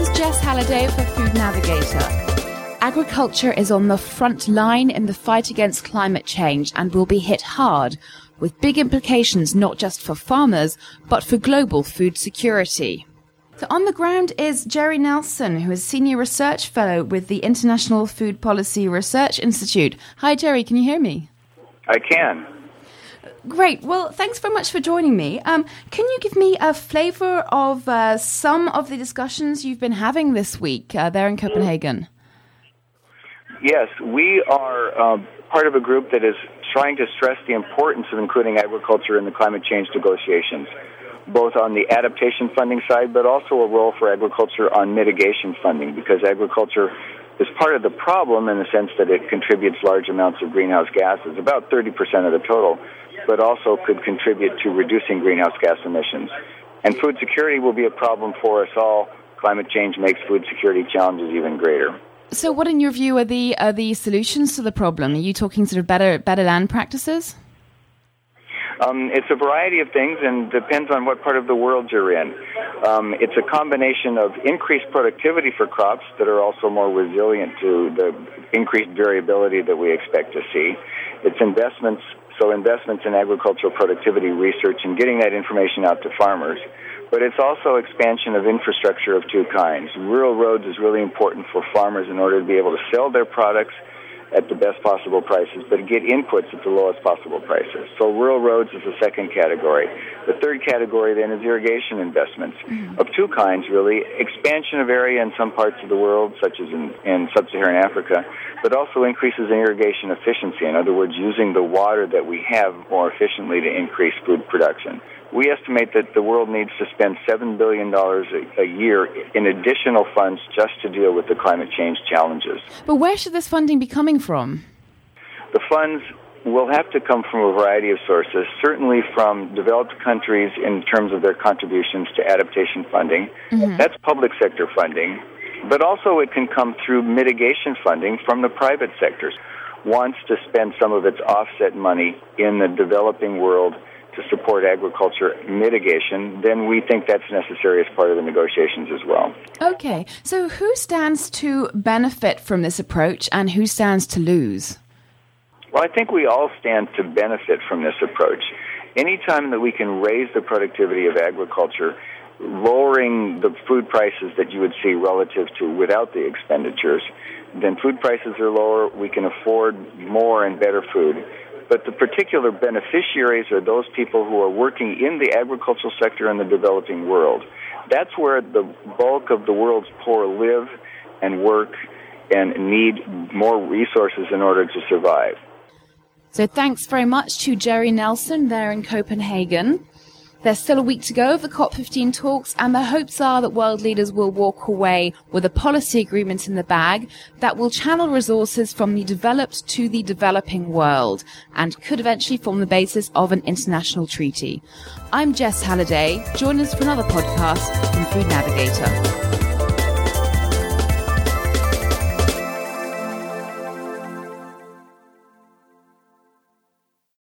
is Jess Halliday for Food Navigator. Agriculture is on the front line in the fight against climate change and will be hit hard, with big implications not just for farmers, but for global food security. So on the ground is Jerry Nelson, who is Senior Research Fellow with the International Food Policy Research Institute. Hi, Jerry, can you hear me? I can. Great. Well, thanks very much for joining me. Um, can you give me a flavour of uh, some of the discussions you've been having this week uh, there in Copenhagen? Yes, we are uh, part of a group that is trying to stress the importance of including agriculture in the climate change negotiations, both on the adaptation funding side, but also a role for agriculture on mitigation funding, because agriculture is part of the problem in the sense that it contributes large amounts of greenhouse gases, about 30% of the total, but also could contribute to reducing greenhouse gas emissions. And food security will be a problem for us all. Climate change makes food security challenges even greater. So, what, in your view, are the are the solutions to the problem? Are you talking sort of better better land practices? Um, it's a variety of things and depends on what part of the world you're in. Um, it's a combination of increased productivity for crops that are also more resilient to the increased variability that we expect to see. It's investments so investments in agricultural productivity research and getting that information out to farmers. But it's also expansion of infrastructure of two kinds. Rural roads is really important for farmers in order to be able to sell their products at the best possible prices, but get inputs at the lowest possible prices. So rural roads is the second category. The third category then is irrigation investments mm-hmm. of two kinds, really. Expansion of area in some parts of the world, such as in, in sub-Saharan Africa, but also increases in irrigation efficiency. In other words, using the water that we have more efficiently to increase food production. We estimate that the world needs to spend $7 billion a, a year in additional funds just to deal with the climate change challenges. But where should this funding be coming from? The funds will have to come from a variety of sources, certainly from developed countries in terms of their contributions to adaptation funding. Mm-hmm. That's public sector funding. But also it can come through mitigation funding from the private sectors. Wants to spend some of its offset money in the developing world to support agriculture mitigation, then we think that's necessary as part of the negotiations as well. Okay, so who stands to benefit from this approach and who stands to lose? Well, I think we all stand to benefit from this approach. Anytime that we can raise the productivity of agriculture, lowering the food prices that you would see relative to without the expenditures, then food prices are lower, we can afford more and better food but the particular beneficiaries are those people who are working in the agricultural sector in the developing world. That's where the bulk of the world's poor live and work and need more resources in order to survive. So thanks very much to Jerry Nelson there in Copenhagen. There's still a week to go of the COP15 talks, and the hopes are that world leaders will walk away with a policy agreement in the bag that will channel resources from the developed to the developing world and could eventually form the basis of an international treaty. I'm Jess Halliday. Join us for another podcast from Food Navigator.